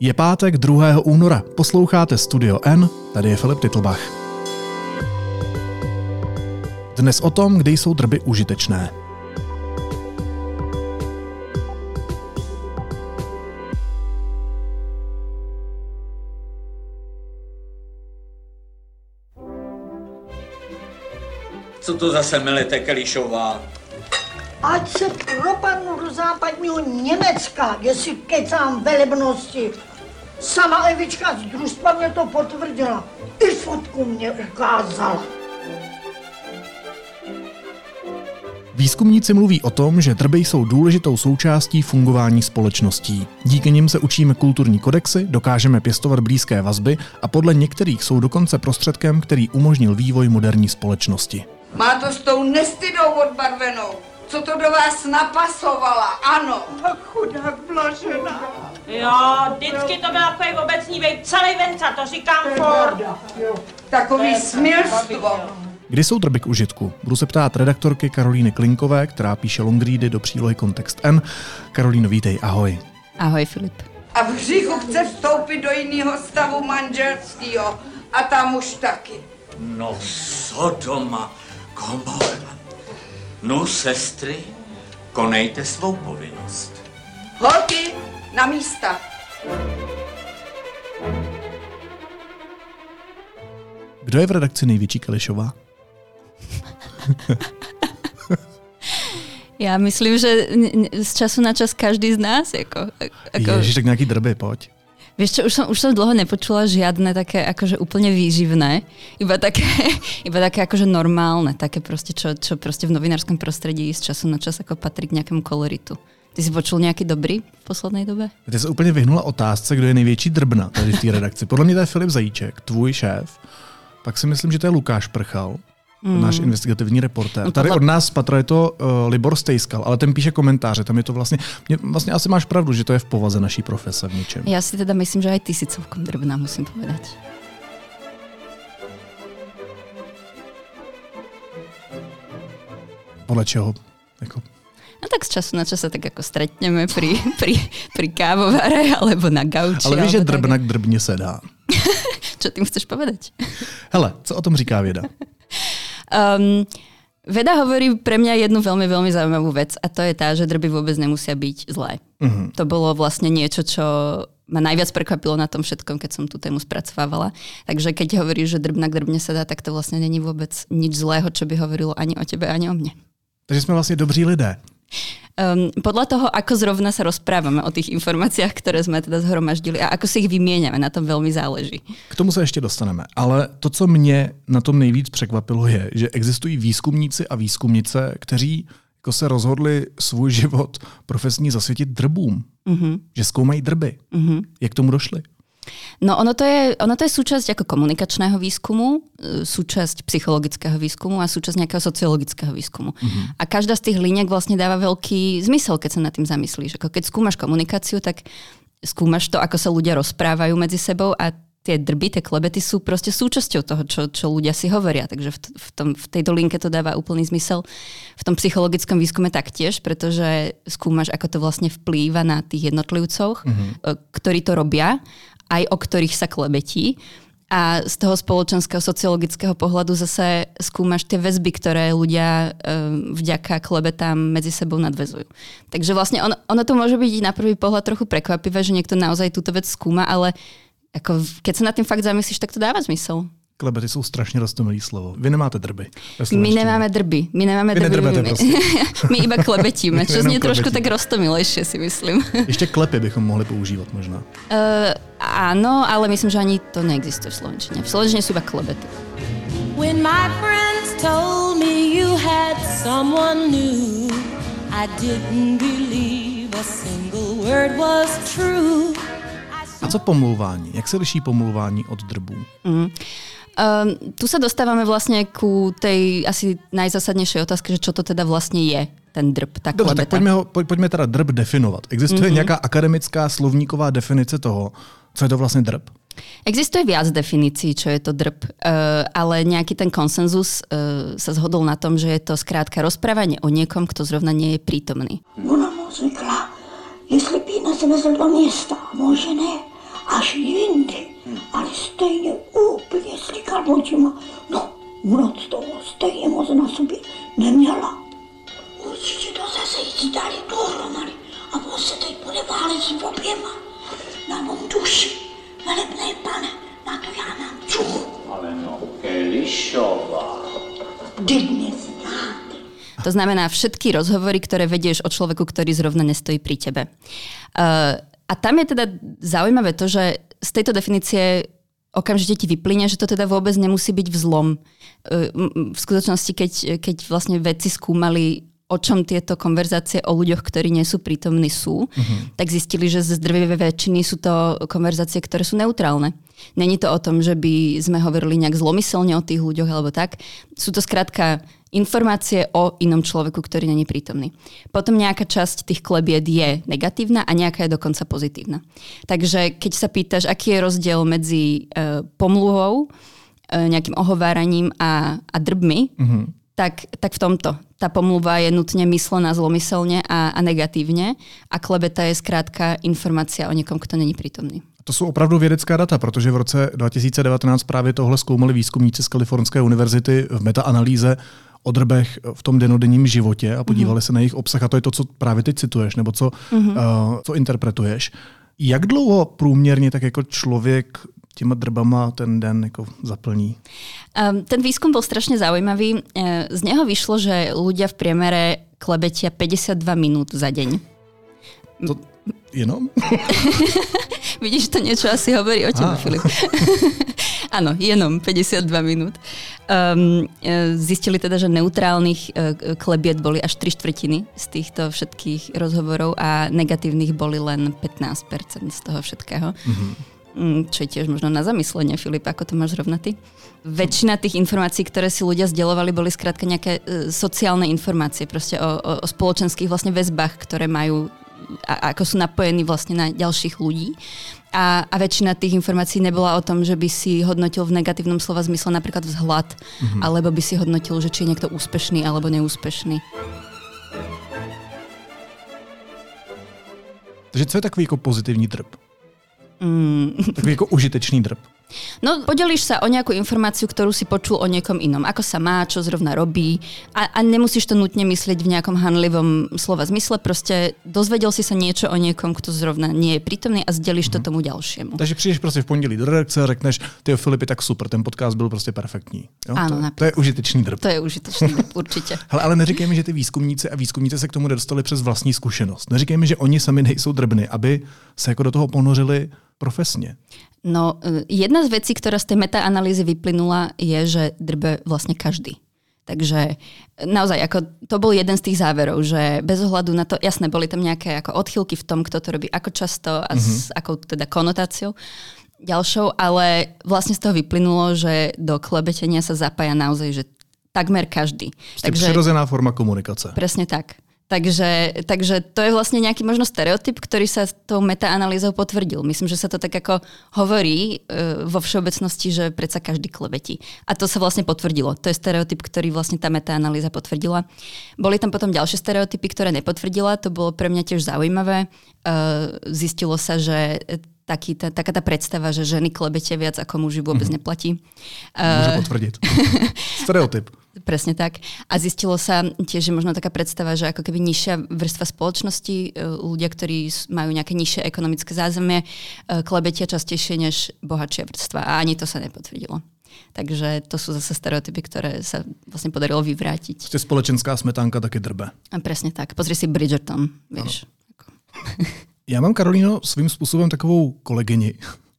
Je pátek 2. února, posloucháte Studio N, tady je Filip Titlbach. Dnes o tom, kde jsou drby užitečné. Co to zase melete, Kelišová? Ať se propadnu do západního Německa, jestli kecám velebnosti. Sama Evička z družstva mě to potvrdila. I fotku mě ukázala. Výzkumníci mluví o tom, že drby jsou důležitou součástí fungování společností. Díky nim se učíme kulturní kodexy, dokážeme pěstovat blízké vazby a podle některých jsou dokonce prostředkem, který umožnil vývoj moderní společnosti. Má to s tou nestydou odbarvenou, co to do vás napasovala, ano. Tak chudák Blažena. Jo, vždycky to byl takový obecní vej, celý venca, to říkám furt. Takový smilstvo. Kdy jsou drby k užitku? Budu se ptát redaktorky Karolíny Klinkové, která píše longready do přílohy Kontext N. Karolíno, vítej, ahoj. Ahoj Filip. A v hříchu chce vstoupit do jiného stavu manželského. A tam už taky. No, Sodoma, Gomorra. No, sestry, konejte svou povinnost. Holky, na místa. Kdo je v redakci největší Kališová? Já myslím, že z času na čas každý z nás. Jako, ako, Ježiš, tak nějaký drby, pojď. Vieš čo, už som, už som dlho nepočula žiadne také akože úplne výživné, iba také, iba také akože normálne, také proste, čo, čo proste v novinárskom prostredí z času na čas ako patrí k nejakému koloritu. Ty si počul nějaký dobrý v poslednej dobe? Ty se úplně vyhnula otázce, kdo je největší drbna tady v té redakci. Podle mě to je Filip Zajíček, tvůj šéf. Pak si myslím, že to je Lukáš Prchal, mm. náš investigativní reportér. No Tady od nás z Patra je to uh, Libor Stejskal, ale ten píše komentáře, tam je to vlastně, mě, vlastně asi máš pravdu, že to je v povaze naší profese v něčem. Ja si teda myslím, že aj ty si celkom drbná, musím povedať. Podle čeho? Jako, No tak z času na čas sa tak ako stretneme pri, pri, pri kávovare alebo na gauči. ale víš, že alebo tak. drbně se dá. Čo tým chceš povedať? Hele, co o tom říká věda? Um, veda hovorí pre mňa jednu veľmi, veľmi zaujímavú vec a to je tá, že drby vôbec nemusia byť zlé. Uh-huh. To bolo vlastne niečo, čo ma najviac prekvapilo na tom všetkom, keď som tú tému spracovávala. Takže keď hovoríš, že drbna k drbne sa dá, tak to vlastne není vôbec nič zlého, čo by hovorilo ani o tebe, ani o mne. Takže jsme vlastně dobří lidé. Um, podľa toho, ako zrovna sa rozprávame o tých informáciách, ktoré sme teda zhromaždili a ako si ich vymieňame, na tom veľmi záleží. K tomu se ještě dostaneme. Ale to, co mě na tom nejvíc překvapilo, je, že existují výzkumníci a výzkumnice, kteří jako se rozhodli svůj život profesní zasvětit drbům. Mm-hmm. Že zkoumají drby. Mm-hmm. Jak k tomu došli? No ono to, je, ono to je súčasť ako komunikačného výskumu, e, súčasť psychologického výskumu a súčasť nejakého sociologického výskumu. Mm-hmm. A každá z tých líniek vlastne dáva veľký zmysel, keď sa nad tým zamyslíš. Ako keď skúmaš komunikáciu, tak skúmaš to, ako sa ľudia rozprávajú medzi sebou a tie drby, tie klebety sú proste súčasťou toho, čo, čo ľudia si hovoria. Takže v, v, tom, v tejto linke to dáva úplný zmysel. V tom psychologickom výskume taktiež, pretože skúmaš, ako to vlastne vplýva na tých jednotlivcoch, mm-hmm. ktorí to robia, aj o ktorých sa klebetí. A z toho spoločenského sociologického pohľadu zase skúmaš tie väzby, ktoré ľudia um, vďaka klebetám medzi sebou nadvezujú. Takže vlastne ono, ono to môže byť na prvý pohľad trochu prekvapivé, že niekto naozaj túto vec skúma, ale ako, keď sa nad tým fakt zamyslíš, tak to dáva zmysel. Klebety jsou strašně roztomilý slovo. Vy nemáte drby. My nemáme drby. My nemáme Vy drby. my, prostě. my iba klebetíme, čo znie trošku tak roztomilejšie, si myslím. Ještě klepy bychom mohli používat možná. Uh, áno, ale myslím, že ani to neexistuje v slovenčine. V slovenčine sú iba klebety. When my friends told me you had someone new, I didn't believe a single word was true. A co pomluvání? Jak se liší pomluvání od drbů? Um, tu sa dostávame vlastne ku tej asi najzásadnejšej otázke, že čo to teda vlastne je, ten drb, tá Dobře, tak pojďme, ho, poj- pojďme teda drb definovat. Existuje mm-hmm. nějaká akademická slovníková definice toho, co je to vlastně drb? Existuje viac definícií, čo je to drb, uh, ale nejaký ten konsenzus uh, sa zhodol na tom, že je to skrátka rozprávanie o niekom, kto zrovna nie je prítomný. Ona mu řekla, jestli nás vezl do města, může ne? Až jindy, ale stejně úplně slikal očima. No, noc toho stejně moc na sobě neměla. Určitě to zase jí dali dohromady a on se teď bude válet s oběma. Na mou duši, velebné pane, na to já mám čuchu. Ale no, Kelišová. Vždyť mě znáte. To znamená všetky rozhovory, ktoré vedieš o človeku, ktorý zrovna nestojí pri tebe. Uh, a tam je teda zaujímavé to, že z tejto definície okamžite ti vyplyne, že to teda vôbec nemusí byť vzlom. M- v skutočnosti, keď, keď vlastne vedci skúmali o čom tieto konverzácie o ľuďoch, ktorí nie sú prítomní sú, uh-huh. tak zistili, že z drvivej väčšiny sú to konverzácie, ktoré sú neutrálne. Není to o tom, že by sme hovorili nejak zlomyselne o tých ľuďoch alebo tak. Sú to skrátka informácie o inom človeku, ktorý není prítomný. Potom nejaká časť tých klebiet je negatívna a nejaká je dokonca pozitívna. Takže keď sa pýtaš, aký je rozdiel medzi uh, pomluvou, uh, nejakým ohováraním a, a drbmi, uh-huh. tak, tak v tomto. Tá pomluva je nutne myslená zlomyselne a, a negatívne a klebeta je skrátka informácia o někom, kto není prítomný. To jsou opravdu vědecká data, protože v roce 2019 právě tohle zkoumali výzkumníci z Kalifornské univerzity v metaanalýze o drbech v tom denodenním životě a podívali mm-hmm. se na jejich obsah a to je to, co právě teď cituješ, nebo co, mm-hmm. uh, co interpretuješ. Jak dlouho průměrně tak jako člověk těma drbama ten den jako zaplní? Um, ten výskum bol strašne zaujímavý. Z neho vyšlo, že ľudia v priemere klebetia 52 minút za deň. To jenom? Vidíš, to niečo asi hovorí o tebe. Filip. Áno, jenom 52 minút. Um, zistili teda, že neutrálnych e, klebiet boli až 3 štvrtiny z týchto všetkých rozhovorov a negatívnych boli len 15% z toho všetkého. Mm-hmm. Čo je tiež možno na zamyslenie, Filip, ako to máš zrovna ty? Väčšina tých informácií, ktoré si ľudia zdieľovali, boli skrátka nejaké e, sociálne informácie, proste o, o, o spoločenských vlastne väzbách, ktoré majú a, ako sú napojení vlastne na ďalších ľudí. A, a väčšina tých informácií nebola o tom, že by si hodnotil v negatívnom slova zmysle napríklad vzhľad, mm-hmm. alebo by si hodnotil, že či je niekto úspešný alebo neúspešný. Takže co je takový jako pozitivní drb? Mm. Takový jako užitečný drb. No, podelíš sa o nejakú informáciu, ktorú si počul o niekom inom. Ako sa má, čo zrovna robí. A, a nemusíš to nutne myslieť v nejakom hanlivom slova zmysle. Proste dozvedel si sa niečo o niekom, kto zrovna nie je prítomný a zdelíš to tomu ďalšiemu. Takže přijdeš prostě v pondělí do redakce a řekneš, ty Filip je tak super, ten podcast byl prostě perfektní. Jo? Áno, to, napríklad. to je užitečný drb. To je užitočný, určite. Hele, ale neříkej mi, že ty výzkumníci a výzkumnice se k tomu nedostali přes vlastní zkušenost. Neříkej mi, že oni sami nejsou drbny, aby se jako do toho ponořili profesně. No, e, jedna z vecí, ktorá z tej metaanalýzy vyplynula, je, že drbe vlastne každý. Takže naozaj, ako, to bol jeden z tých záverov, že bez ohľadu na to, jasné, boli tam nejaké ako odchylky v tom, kto to robí ako často a mm-hmm. s akou teda konotáciou ďalšou, ale vlastne z toho vyplynulo, že do klebetenia sa zapája naozaj, že takmer každý. Takže přirozená forma komunikace. Presne tak. Takže, takže to je vlastne nejaký možno stereotyp, ktorý sa tou metaanalýzou potvrdil. Myslím, že sa to tak ako hovorí e, vo všeobecnosti, že predsa každý klebetí. A to sa vlastne potvrdilo. To je stereotyp, ktorý vlastne tá metaanalýza potvrdila. Boli tam potom ďalšie stereotypy, ktoré nepotvrdila. To bolo pre mňa tiež zaujímavé. E, zistilo sa, že taký, tá, taká tá predstava, že ženy klebete viac ako muži vôbec mm-hmm. neplatí. Můžu E, potvrdit. Stereotyp. Presne tak. A zistilo sa tiež, že možno taká predstava, že ako keby nižšia vrstva spoločnosti, e, ľudia, ktorí majú nejaké nižšie ekonomické zázemie, e, klebetia častejšie než bohatšia vrstva. A ani to sa nepotvrdilo. Takže to sú zase stereotypy, ktoré sa vlastne podarilo vyvrátiť. Prostě společenská smetánka taky drbe. A presne tak. Pozri si Bridgerton, vieš. Já mám, Karolíno, svým způsobem takovou kolegyni.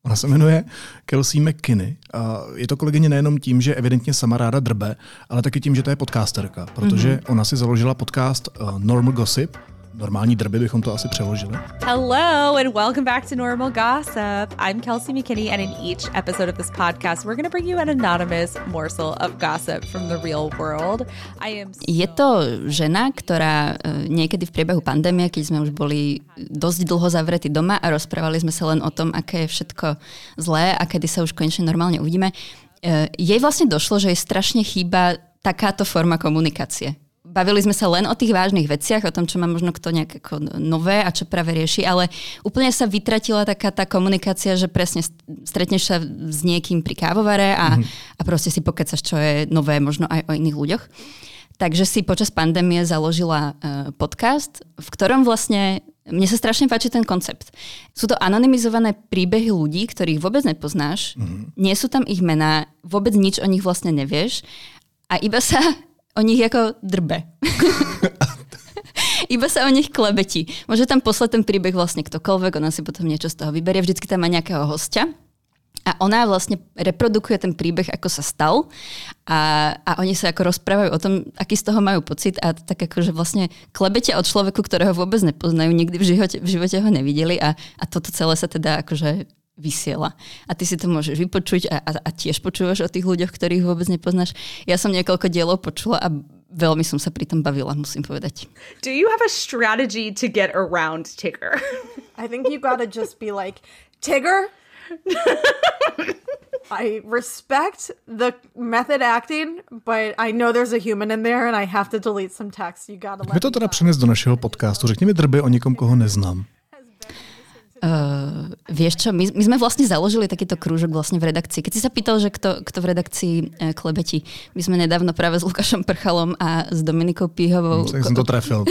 Ona se jmenuje Kelsey McKinney. A je to kolegyně nejenom tím, že evidentně sama ráda drbe, ale taky tím, že to je podcasterka, protože mm-hmm. ona si založila podcast uh, Normal Gossip. Normální drby bychom to asi přeložili. Hello, and welcome back to Normal Gossip. I'm Kelsey McKinney, and in each episode of this podcast, we're going to bring you an anonymous morsel of gossip from the real world. I am so Je to žena, ktorá e, niekedy v priebehu pandémie, keď sme už boli dosť dlho zavretí doma a rozprávali sme sa len o tom, aké je všetko zlé a kedy sa už konečne normálne uvidíme, e, jej vlastne došlo, že jej strašne chýba takáto forma komunikácie. Bavili sme sa len o tých vážnych veciach, o tom, čo má možno kto nejak ako nové a čo práve rieši, ale úplne sa vytratila taká tá komunikácia, že presne stretneš sa s niekým pri kávovare a, mm-hmm. a proste si pokecaš, čo je nové možno aj o iných ľuďoch. Takže si počas pandémie založila uh, podcast, v ktorom vlastne mne sa strašne páči ten koncept. Sú to anonymizované príbehy ľudí, ktorých vôbec nepoznáš, mm-hmm. nie sú tam ich mená, vôbec nič o nich vlastne nevieš a iba sa o nich ako drbe. iba sa o nich klebetí. Môže tam poslať ten príbeh vlastne ktokoľvek, ona si potom niečo z toho vyberie, vždycky tam má nejakého hostia. A ona vlastne reprodukuje ten príbeh, ako sa stal. A, a oni sa ako rozprávajú o tom, aký z toho majú pocit. A tak akože vlastne klebete od človeku, ktorého vôbec nepoznajú, nikdy v živote, v živote ho nevideli a, a toto celé sa teda akože vysiela. A ty si to môžeš vypočuť a, a, a tiež počúvaš o tých ľuďoch, ktorých vôbec nepoznáš. Ja som niekoľko dielov počula a veľmi som sa pri tom bavila, musím povedať. Do you have a strategy to get around Tigger? I think you gotta just be like, Tigger, I respect the method acting, but I know there's a human in there and I have to delete some text. You gotta let Pojďme to teda přenést do našeho podcastu. Řekni mi drby o někom, koho neznám. Uh, vieš čo, my, my sme vlastne založili takýto krúžok vlastne v redakcii. Keď si sa pýtal, že kto, kto v redakcii uh, klebeti, my sme nedávno práve s Lukášom Prchalom a s Dominikou Píhovou... Tak som to trafil.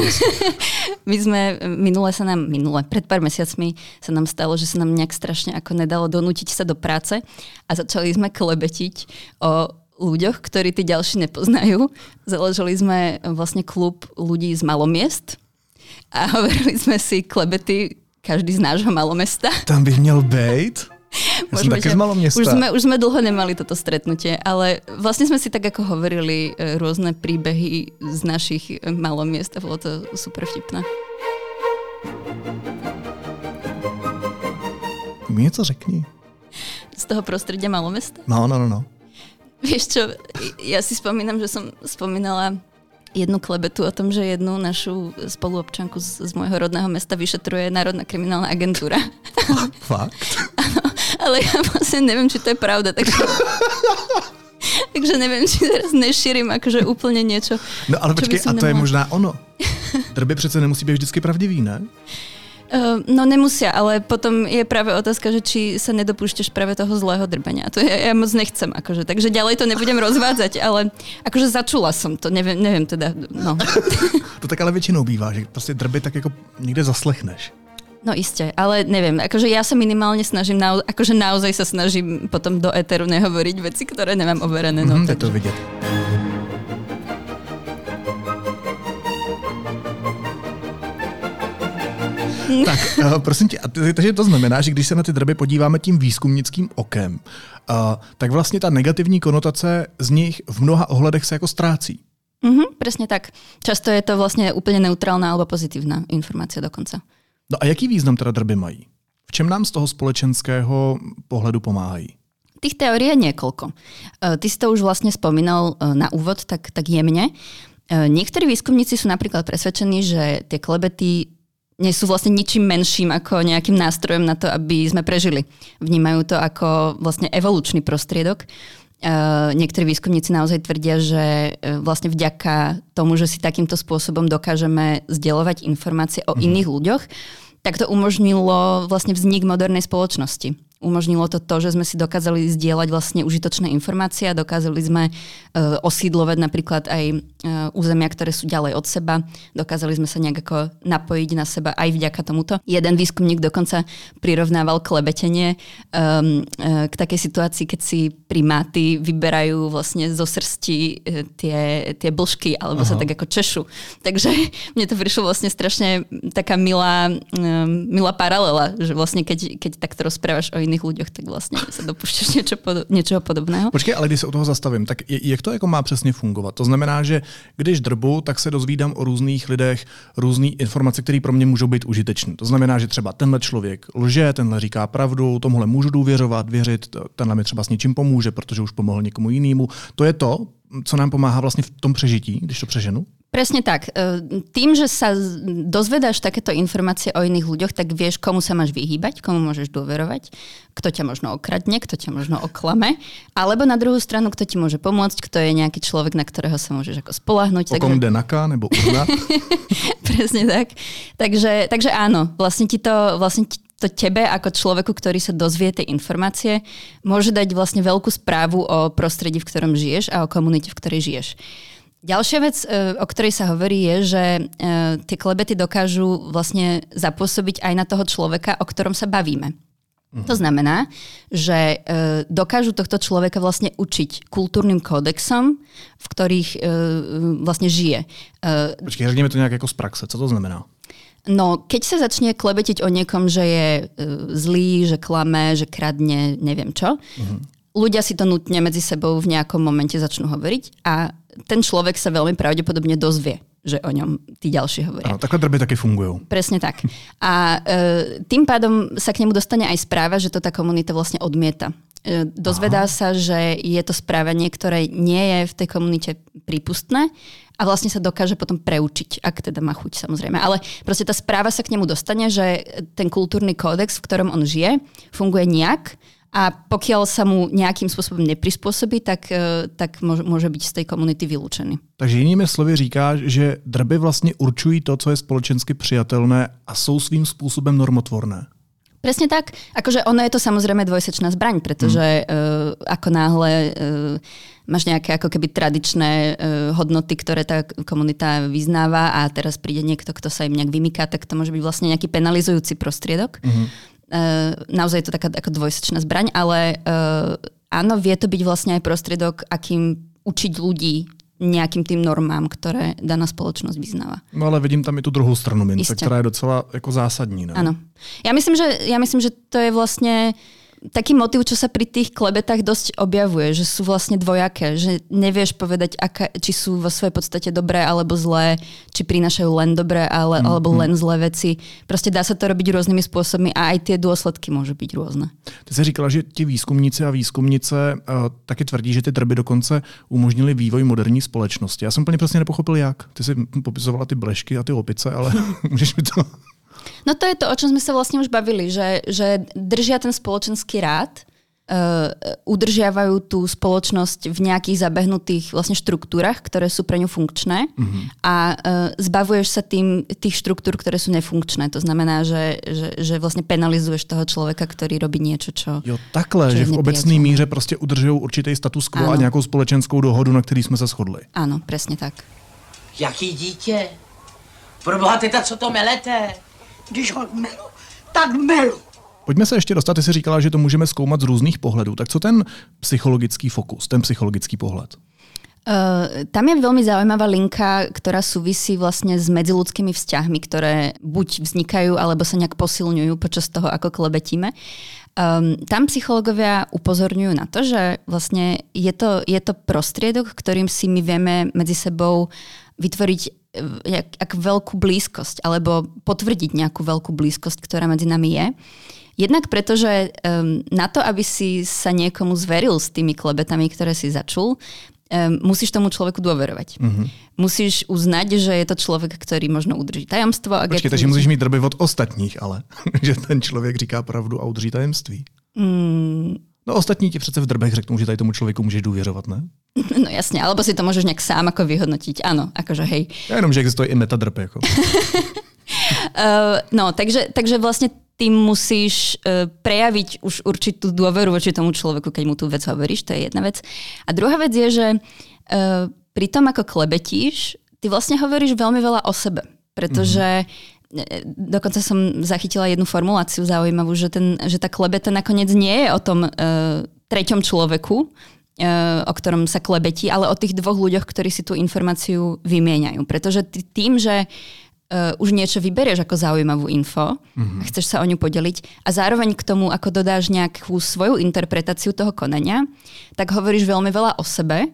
my sme, minule sa nám, minule, pred pár mesiacmi sa nám stalo, že sa nám nejak strašne ako nedalo donútiť sa do práce a začali sme klebetiť o ľuďoch, ktorí tí ďalší nepoznajú. Založili sme vlastne klub ľudí z malomiest a hovorili sme si klebety každý z nášho malomesta. Tam by měl být? Ja som také malomesta. Už sme, už sme dlho nemali toto stretnutie, ale vlastne sme si tak ako hovorili e, rôzne príbehy z našich e, malomiest a bolo to super vtipné. Mi něco řekni. Z toho prostredia malomesta? No, no, no, no. Vieš čo, ja si spomínam, že som spomínala jednu klebetu o tom, že jednu našu spoluobčanku z, z môjho rodného mesta vyšetruje Národná kriminálna agentúra. Fakt? Áno, ale ja vlastne neviem, či to je pravda. Takže... Takže neviem, či teraz nešírim akože úplne niečo. No ale počkej, a to nemala. je možná ono. Drby přece nemusí být vždycky pravdivý, ne? Uh, no nemusia, ale potom je práve otázka, že či sa nedopúšťaš práve toho zlého drbania. To ja, ja moc nechcem, akože, takže ďalej to nebudem rozvádzať, ale akože začula som to, neviem, neviem teda, no. to tak ale väčšinou bývá, že proste drby tak ako niekde zaslechneš. No iste, ale neviem, akože ja sa minimálne snažím, nao- akože naozaj sa snažím potom do éteru nehovoriť veci, ktoré nemám overené. No, mm, to vidieť. Tak, uh, prosím tě, takže to znamená, že když se na ty drby podíváme tím výzkumnickým okem, uh, tak vlastně ta negativní konotace z nich v mnoha ohledech se jako ztrácí. Mm-hmm, presne tak. Často je to vlastne úplne neutrálna alebo pozitívna informácia dokonca. No a jaký význam teda drby mají? V čem nám z toho společenského pohledu pomáhají? Tých teórií je niekoľko. Ty si to už vlastne spomínal na úvod tak, tak jemne. Niektorí výskumníci sú napríklad presvedčení, že tie klebety nie sú vlastne ničím menším ako nejakým nástrojom na to, aby sme prežili. Vnímajú to ako vlastne evolučný prostriedok. Uh, niektorí výskumníci naozaj tvrdia, že uh, vlastne vďaka tomu, že si takýmto spôsobom dokážeme zdieľovať informácie o mm. iných ľuďoch, tak to umožnilo vlastne vznik modernej spoločnosti umožnilo to to, že sme si dokázali zdieľať vlastne užitočné informácie a dokázali sme uh, osídlovať napríklad aj uh, územia, ktoré sú ďalej od seba. Dokázali sme sa nejak ako napojiť na seba aj vďaka tomuto. Jeden výskumník dokonca prirovnával klebetenie um, uh, k takej situácii, keď si primáty vyberajú vlastne zo srsti uh, tie, tie blžky alebo Aha. sa tak ako češu. Takže mne to prišlo vlastne strašne taká milá, um, milá paralela, že vlastne keď, keď takto rozprávaš o iných ľuďoch, tak vlastně se dopušťaš něčo pod, něčeho podobného. Počkej, ale když se u toho zastavím, tak jak to jako má přesně fungovat? To znamená, že když drbu, tak se dozvídám o různých lidech různé informace, které pro mě můžou být užitečné. To znamená, že třeba tenhle člověk lže, tenhle říká pravdu, tomuhle můžu důvěřovat, věřit, tenhle mi třeba s něčím pomůže, protože už pomohl někomu jinému. To je to, co nám pomáhá vlastně v tom přežití, když to přeženu? Presne tak. E, Tým, že sa dozvedáš takéto informácie o iných ľuďoch, tak vieš, komu sa máš vyhýbať, komu môžeš dôverovať, kto ťa možno okradne, kto ťa možno oklame, alebo na druhú stranu, kto ti môže pomôcť, kto je nejaký človek, na ktorého sa môžeš ako spolahnuť. O jde Naka nebo Urna? Presne tak. Takže, takže áno, vlastne ti to, vlastne ti to tebe ako človeku, ktorý sa dozvie tie informácie, môže dať vlastne veľkú správu o prostredí, v ktorom žiješ a o komunite, v ktorej žiješ. Ďalšia vec, e, o ktorej sa hovorí, je, že e, tie klebety dokážu vlastne zapôsobiť aj na toho človeka, o ktorom sa bavíme. To znamená, že e, dokážu tohto človeka vlastne učiť kultúrnym kódexom, v ktorých e, vlastne žije. E, Počkej, řekněme to nějak jako z praxe. Co to znamená? No, keď sa začne klebetiť o niekom, že je e, zlý, že klame, že kradne, neviem čo, ľudia si to nutne medzi sebou v nejakom momente začnú hovoriť a ten človek sa veľmi pravdepodobne dozvie, že o ňom tí ďalší hovoria. Ano, takhle drby taky fungují. Presne tak. A e, tým pádom sa k nemu dostane aj správa, že to tá komunita vlastne odmieta. E, dozvedá sa, že je to správanie, ktoré nie je v tej komunite prípustné a vlastne sa dokáže potom preučiť, ak teda má chuť samozrejme. Ale proste tá správa sa k nemu dostane, že ten kultúrny kódex, v ktorom on žije, funguje nejak a pokiaľ sa mu nejakým spôsobom neprispôsobí, tak, e, tak môže, byť z tej komunity vylúčený. Takže jinými slovy říkáš, že drby vlastně určují to, co je společensky přijatelné a jsou svým způsobem normotvorné. Presne tak. Akože ono je to samozrejme dvojsečná zbraň, pretože uh, ako náhle uh, máš nejaké ako keby tradičné uh, hodnoty, ktoré tá komunita vyznáva a teraz príde niekto, kto sa im nejak vymyká, tak to môže byť vlastne nejaký penalizujúci prostriedok. Uh, naozaj je to taká ako dvojsečná zbraň, ale uh, áno, vie to byť vlastne aj prostriedok, akým učiť ľudí nejakým tým normám, ktoré daná spoločnosť vyznáva. No ale vidím tam i tu druhou stranu mince, která je docela jako zásadní. Ne? Áno. Ja myslím, že, ja myslím, že to je vlastne taký motiv, čo sa pri tých klebetách dosť objavuje, že sú vlastne dvojaké, že nevieš povedať, aká, či sú vo svojej podstate dobré alebo zlé, či prinášajú len dobré ale, Mm, alebo len zlé veci. Proste dá sa to robiť rôznymi spôsobmi a aj tie dôsledky môžu byť rôzne. Ty jsi říkala, že ti výzkumníci a výzkumnice uh, taky tvrdí, že ty drby dokonce umožnili vývoj moderní společnosti. Já jsem úplně přesně nepochopil, jak. Ty jsi popisovala ty blešky a ty opice, ale můžeš mi to... No to je to, o čom sme sa vlastne už bavili, že, že držia ten spoločenský rád, uh, udržiavajú tú spoločnosť v nejakých zabehnutých vlastne štruktúrach, ktoré sú pre ňu funkčné mm-hmm. a uh, zbavuješ sa tým tých štruktúr, ktoré sú nefunkčné. To znamená, že, že, že vlastne penalizuješ toho človeka, ktorý robí niečo, čo... Jo, takhle, Čo že v obecné nepriateľné. míře prostě udržují určitý status quo a Áno. nějakou společenskou dohodu, na který jsme se shodli. Áno, presne tak. Jaký dítě? Proboha, teta, co to melete? Když ho melu, tak melu. Pojďme se ještě dostat, ty jsi říkala, že to můžeme zkoumat z různých pohledů. Tak co ten psychologický fokus, ten psychologický pohled? Uh, tam je veľmi zaujímavá linka, ktorá súvisí vlastne s medziludskými vzťahmi, ktoré buď vznikajú, alebo sa nejak posilňujú počas toho, ako klebetíme. Um, tam psychológovia upozorňujú na to, že vlastne je to, je to prostriedok, ktorým si my vieme medzi sebou vytvoriť eh, jak, jak veľkú blízkosť, alebo potvrdiť nejakú veľkú blízkosť, ktorá medzi nami je. Jednak preto, že um, na to, aby si sa niekomu zveril s tými klebetami, ktoré si začul, um, musíš tomu človeku dôverovať. Mm-hmm. Musíš uznať, že je to človek, ktorý možno udrží tajomstvo. Ak Počkej, takže musíš mít drby od ostatních, ale že ten člověk říká pravdu a udrží tajemství. Mm, No ostatní ti přece v drbech řeknou, že tady tomu člověku můžeš důvěřovat, ne? no jasne, alebo si to môžeš nejak sám ako vyhodnotiť. Áno, akože hej. Já jenom, že existuje i metadrb. Jako. Uh, no, takže, takže vlastne ty musíš uh, prejaviť už určitú dôveru voči tomu človeku, keď mu tú vec hovoríš, to je jedna vec. A druhá vec je, že uh, pri tom, ako klebetíš, ty vlastne hovoríš veľmi veľa o sebe, pretože mm-hmm. Dokonca som zachytila jednu formuláciu zaujímavú, že, ten, že tá klebeta nakoniec nie je o tom uh, treťom človeku, uh, o ktorom sa klebetí, ale o tých dvoch ľuďoch, ktorí si tú informáciu vymieňajú. Pretože tým, že uh, už niečo vyberieš ako zaujímavú info mm-hmm. a chceš sa o ňu podeliť a zároveň k tomu, ako dodáš nejakú svoju interpretáciu toho konania, tak hovoríš veľmi veľa o sebe,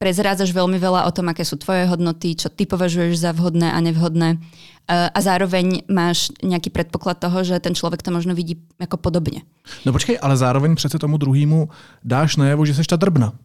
prezrádzaš veľmi veľa o tom, aké sú tvoje hodnoty, čo ty považuješ za vhodné a nevhodné uh, a zároveň máš nejaký predpoklad toho, že ten človek to možno vidí ako podobne. No počkej, ale zároveň přece tomu druhému dáš najevo, že seš ta drbna.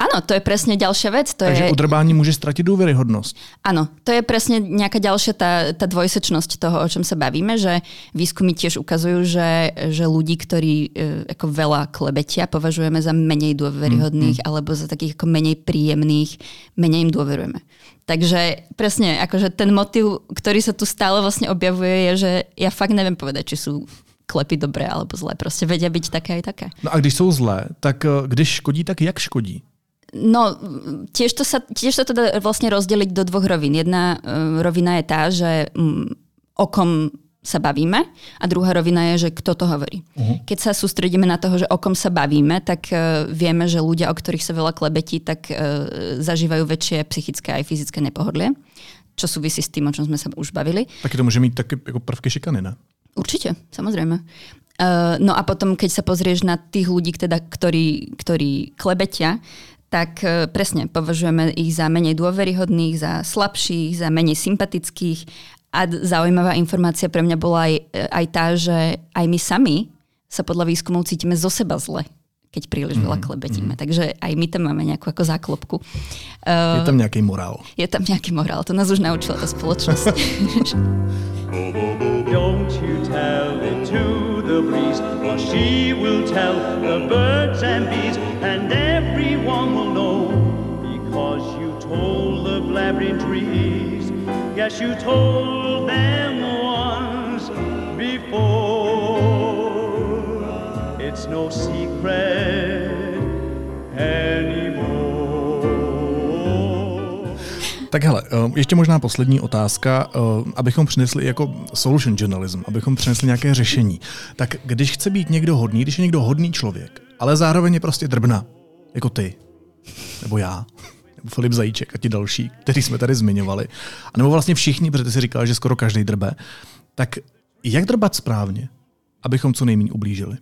Áno, to je presne ďalšia vec. To Takže je... udrbání může ztratit důvěryhodnost. Áno, to je presne nejaká ďalšia tá, tá dvojsečnosť toho, o čom sa bavíme, že výskumy tiež ukazujú, že, že ľudí, ktorí e, ako veľa klebetia, považujeme za menej dôveryhodných mm, mm. alebo za takých ako menej príjemných, menej im dôverujeme. Takže presne, akože ten motiv, ktorý sa tu stále vlastne objavuje, je, že ja fakt neviem povedať, či sú klepy dobré alebo zlé. Proste vedia byť také aj také. No a když jsou zlé, tak eh, když škodí, tak jak škodí? No, tiež to sa tiež to teda vlastne rozdeliť do dvoch rovín. Jedna uh, rovina je tá, že um, o kom sa bavíme a druhá rovina je, že kto to hovorí. Uh-huh. Keď sa sústredíme na toho, že o kom sa bavíme, tak uh, vieme, že ľudia, o ktorých sa veľa klebetí, tak uh, zažívajú väčšie psychické aj fyzické nepohodlie, čo súvisí s tým, o čom sme sa už bavili. Taky to môže mít také jako prvky šikany, ne? Určite, samozrejme. Uh, no a potom, keď sa pozrieš na tých ľudí, teda, ktorí, ktorí klebetia, tak e, presne považujeme ich za menej dôveryhodných, za slabších, za menej sympatických. A zaujímavá informácia pre mňa bola aj, e, aj tá, že aj my sami sa podľa výskumov cítime zo seba zle keď príliš veľa mm, klebetíme. Mm. Takže aj my tam máme nejakú ako záklopku. Uh, je tam nejaký morál. Je tam nejaký morál, to nás už naučila tá spoločnosť. Don't you tell it to the breeze, for she will tell the birds and bees, and everyone will know, because you told the blabbering trees. Yes, you told them once before. It's no secret anymore. Tak hele, eh, ještě možná poslední otázka, eh, abychom přinesli jako solution journalism, abychom přinesli nějaké řešení. Tak když chce být někdo hodný, když je někdo hodný člověk, ale zároveň je prostě drbna, jako ty, nebo já, nebo Filip Zajíček a ti další, který jsme tady zmiňovali, a nebo vlastně všichni, protože ty si říkal, že skoro každý drbe, tak jak drbat správně, abychom co nejméně ublížili?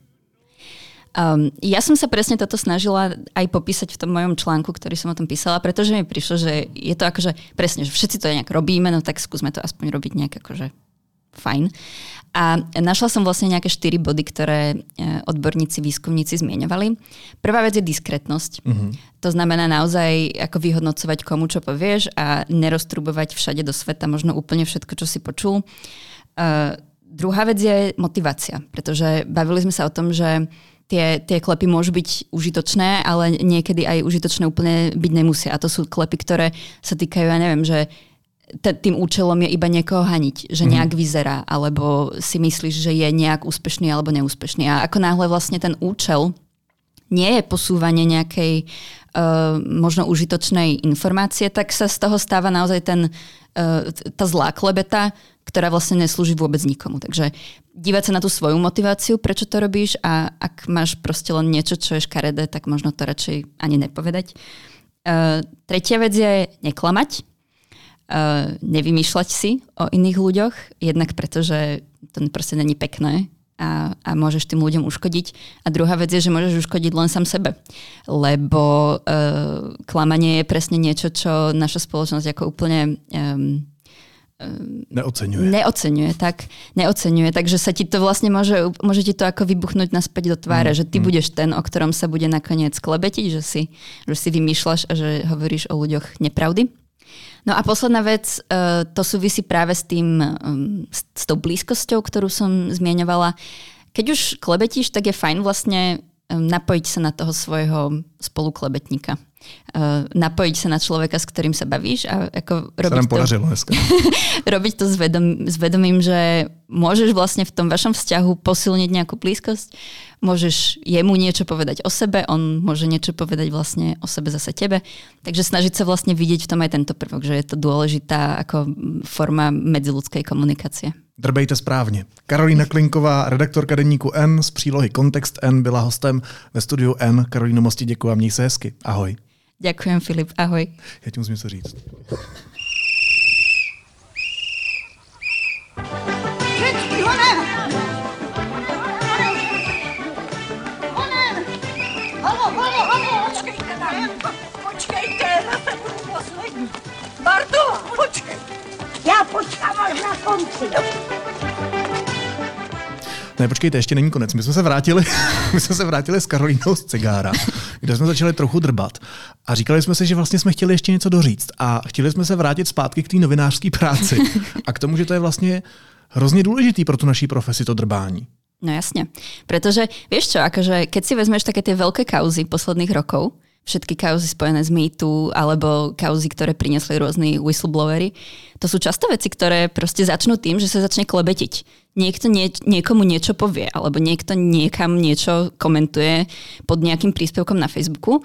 Um, ja som sa presne toto snažila aj popísať v tom mojom článku, ktorý som o tom písala, pretože mi prišlo, že je to akože presne, že všetci to nejak robíme, no tak skúsme to aspoň robiť nejak akože fajn. A našla som vlastne nejaké štyri body, ktoré e, odborníci, výskumníci zmieňovali. Prvá vec je diskretnosť. Mm-hmm. To znamená naozaj ako vyhodnocovať komu čo povieš a neroztrubovať všade do sveta možno úplne všetko, čo si počul. Uh, druhá vec je motivácia, pretože bavili sme sa o tom, že tie, tie klepy môžu byť užitočné, ale niekedy aj užitočné úplne byť nemusia. A to sú klepy, ktoré sa týkajú, ja neviem, že tým účelom je iba niekoho haniť, že mhm. nejak vyzerá, alebo si myslíš, že je nejak úspešný alebo neúspešný. A ako náhle vlastne ten účel nie je posúvanie nejakej možno užitočnej informácie, tak sa z toho stáva naozaj ten, uh, tá zlá klebeta, ktorá vlastne neslúži vôbec nikomu. Takže dívať sa na tú svoju motiváciu, prečo to robíš a ak máš proste len niečo, čo je škaredé, tak možno to radšej ani nepovedať. Uh, tretia vec je neklamať, uh, nevymýšľať si o iných ľuďoch, jednak preto, že to proste není pekné a, a môžeš tým ľuďom uškodiť. A druhá vec je, že môžeš uškodiť len sám sebe. Lebo uh, klamanie je presne niečo, čo naša spoločnosť ako úplne um, Neocenuje. Neocenuje, tak. Neocenuje, takže sa ti to vlastne môže, môže ti to ako vybuchnúť naspäť do tváre, mm, že ty mm. budeš ten, o ktorom sa bude nakoniec klebetiť, že si, že si vymýšľaš a že hovoríš o ľuďoch nepravdy. No a posledná vec, uh, to súvisí práve s tým, um, s, tou blízkosťou, ktorú som zmieňovala. Keď už klebetíš, tak je fajn vlastne um, napojiť sa na toho svojho spoluklebetníka uh, napojiť sa na človeka, s ktorým sa bavíš a ako robiť sa to, dneska. robiť to s, vedom, s vedomím, že môžeš vlastne v tom vašom vzťahu posilniť nejakú blízkosť, môžeš jemu niečo povedať o sebe, on môže niečo povedať vlastne o sebe zase tebe. Takže snažiť sa vlastne vidieť v tom aj tento prvok, že je to dôležitá ako forma medziludskej komunikácie. Drbejte správně. Karolína Klinková, redaktorka denníku N z přílohy Kontext N, byla hostem ve studiu N. Karolíno Mosti, děkuji a měj se hezky. Ahoj. Ďakujem, Filip. Ahoj. Ja ti musím něco říct. Až na konci. Ne, počkejte, ještě není konec. My jsme se vrátili, my jsme se vrátili s Karolínou z Cigára, kde jsme začali trochu drbat. A říkali jsme si, že vlastně jsme chtěli ještě něco doříct. A chtěli jsme se vrátit zpátky k té novinářské práci. A k tomu, že to je vlastně hrozně důležitý pro tu naší profesi, to drbání. No jasne. Pretože, vieš čo, akože keď si vezmeš také tie veľké kauzy posledných rokov, všetky kauzy spojené s mýtu alebo kauzy, ktoré priniesli rôzni whistleblowery, to sú často veci, ktoré proste začnú tým, že sa začne klebetiť. Niekto nie, niekomu niečo povie, alebo niekto niekam niečo komentuje pod nejakým príspevkom na Facebooku.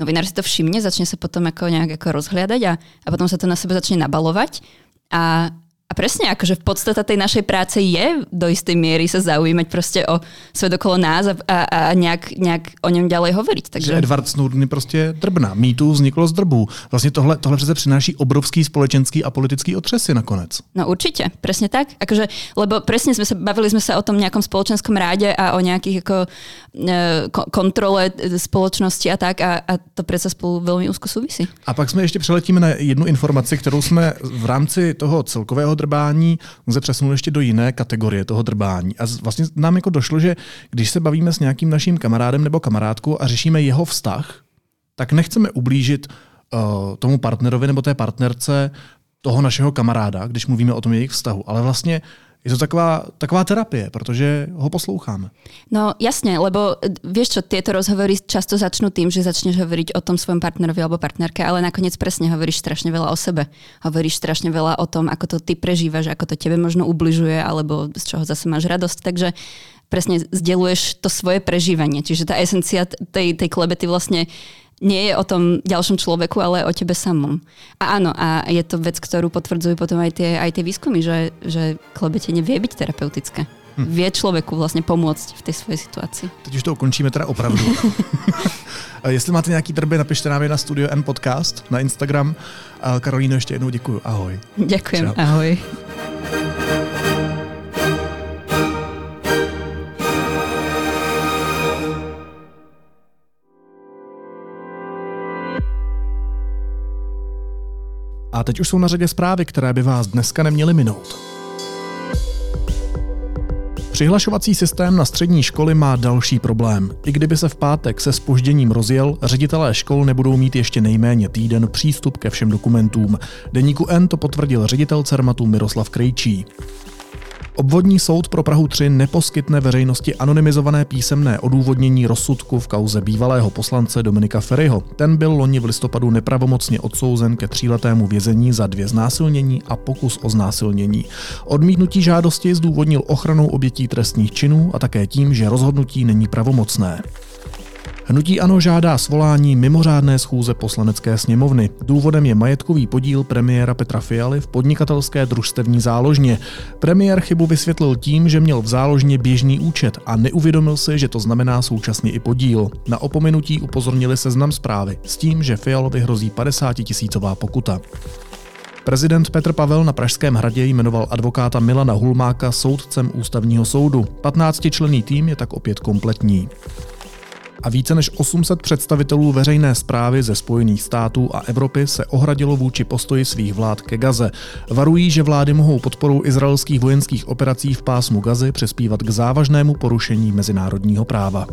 Novinár si to všimne, začne sa potom ako nejak ako rozhliadať a, a potom sa to na sebe začne nabalovať. A, a presne, akože v podstate tej našej práce je do istej miery sa zaujímať proste o svet okolo nás a, a, a nejak, nejak o něm ďalej hovoriť. Takže... Že Edward Snowden je prostě drbna. Mýtu vzniklo z drbu. Vlastně tohle, tohle přece přináší obrovský společenský a politický otřesy nakonec. No určite, presne tak. Akože, lebo presne sme sa, bavili sme sa o tom nejakom spoločenskom ráde a o nejakých ako, e, kontrole spoločnosti a tak a, a to predsa spolu veľmi úzko súvisí. A pak jsme ještě přeletíme na jednu informaci, kterou jsme v rámci toho celkového drbání se přesunuli ještě do jiné kategorie toho drbání. A vlastně nám jako došlo, že když se bavíme s nějakým naším kamarádem nebo kamarádkou a řešíme jeho vztah, tak nechceme ublížit uh, tomu partnerovi nebo té partnerce toho našeho kamaráda, když mluvíme o tom jejich vztahu, ale vlastně je to taková, taková terapie, protože ho posloucháme. No jasne, lebo e, vieš čo, tieto rozhovory často začnú tým, že začneš hovoriť o tom svojom partnerovi alebo partnerke, ale nakoniec presne hovoríš strašne veľa o sebe. Hovoríš strašne veľa o tom, ako to ty prežívaš, ako to tebe možno ubližuje, alebo z čoho zase máš radosť. Takže presne zdieľuješ to svoje prežívanie. Čiže tá esencia tej, tej klebety vlastne nie je o tom ďalšom človeku, ale o tebe samom. A áno, a je to vec, ktorú potvrdzujú potom aj tie, aj tie výskumy, že, že klebetenie vie byť terapeutické. Hm. Vie človeku vlastně pomôcť v té svojej situaci. Teď už to ukončíme teda opravdu. Jestli máte nějaký trby, napište nám je na Studio N Podcast, na Instagram. Karolíno, ještě jednou děkuji. Ahoj. Ďakujem. Čau. Ahoj. A teď už jsou na řadě zprávy, které by vás dneska neměly minout. Přihlašovací systém na střední školy má další problém. I kdyby se v pátek se spožděním rozjel, ředitelé škol nebudou mít ještě nejméně týden přístup ke všem dokumentům. Deníku N to potvrdil ředitel Cermatu Miroslav Krejčí. Obvodní soud pro Prahu 3 neposkytne veřejnosti anonymizované písemné odůvodnění rozsudku v kauze bývalého poslance Dominika Ferryho. Ten byl loni v listopadu nepravomocně odsouzen ke tříletému vězení za dvě znásilnění a pokus o znásilnění. Odmítnutí žádosti zdůvodnil ochranou obětí trestních činů a také tím, že rozhodnutí není pravomocné. Hnutí Ano žádá svolání mimořádné schůze poslanecké sněmovny. Důvodem je majetkový podíl premiéra Petra Fialy v podnikatelské družstevní záložně. Premiér chybu vysvětlil tím, že měl v záložně běžný účet a neuvědomil si, že to znamená současně i podíl. Na opomenutí upozornili seznam zprávy s tím, že Fialovi hrozí 50 tisícová pokuta. Prezident Petr Pavel na Pražském hradě jmenoval advokáta Milana Hulmáka soudcem ústavního soudu. 15-členný tým je tak opět kompletní a více než 800 představitelů veřejné zprávy ze Spojených států a Evropy se ohradilo vůči postoji svých vlád ke Gaze. Varují, že vlády mohou podporou izraelských vojenských operací v pásmu Gazy přespívat k závažnému porušení mezinárodního práva.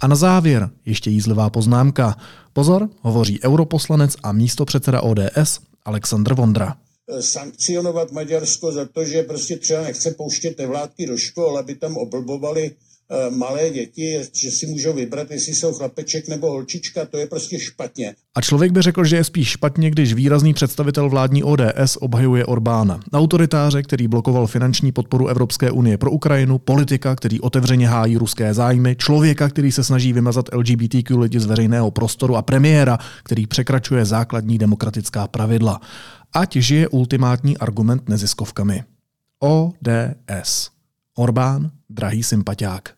A na závěr ještě jízlivá poznámka. Pozor, hovoří europoslanec a místopředseda ODS Aleksandr Vondra. Sankcionovat Maďarsko za to, že prostě třeba nechce pouštět nevládky do škol, aby tam oblbovali Eh, malé děti, že si můžou vybrat, jestli jsou chlapeček nebo holčička, to je prostě špatně. A člověk by řekl, že je spíš špatně, když výrazný představitel vládní ODS obhajuje Orbána. Autoritáře, který blokoval finanční podporu Evropské unie pro Ukrajinu, politika, který otevřeně hájí ruské zájmy, člověka, který se snaží vymazat LGBTQ lidi z veřejného prostoru a premiéra, který překračuje základní demokratická pravidla. Ať žije ultimátní argument neziskovkami. ODS. Orbán, drahý sympatiák.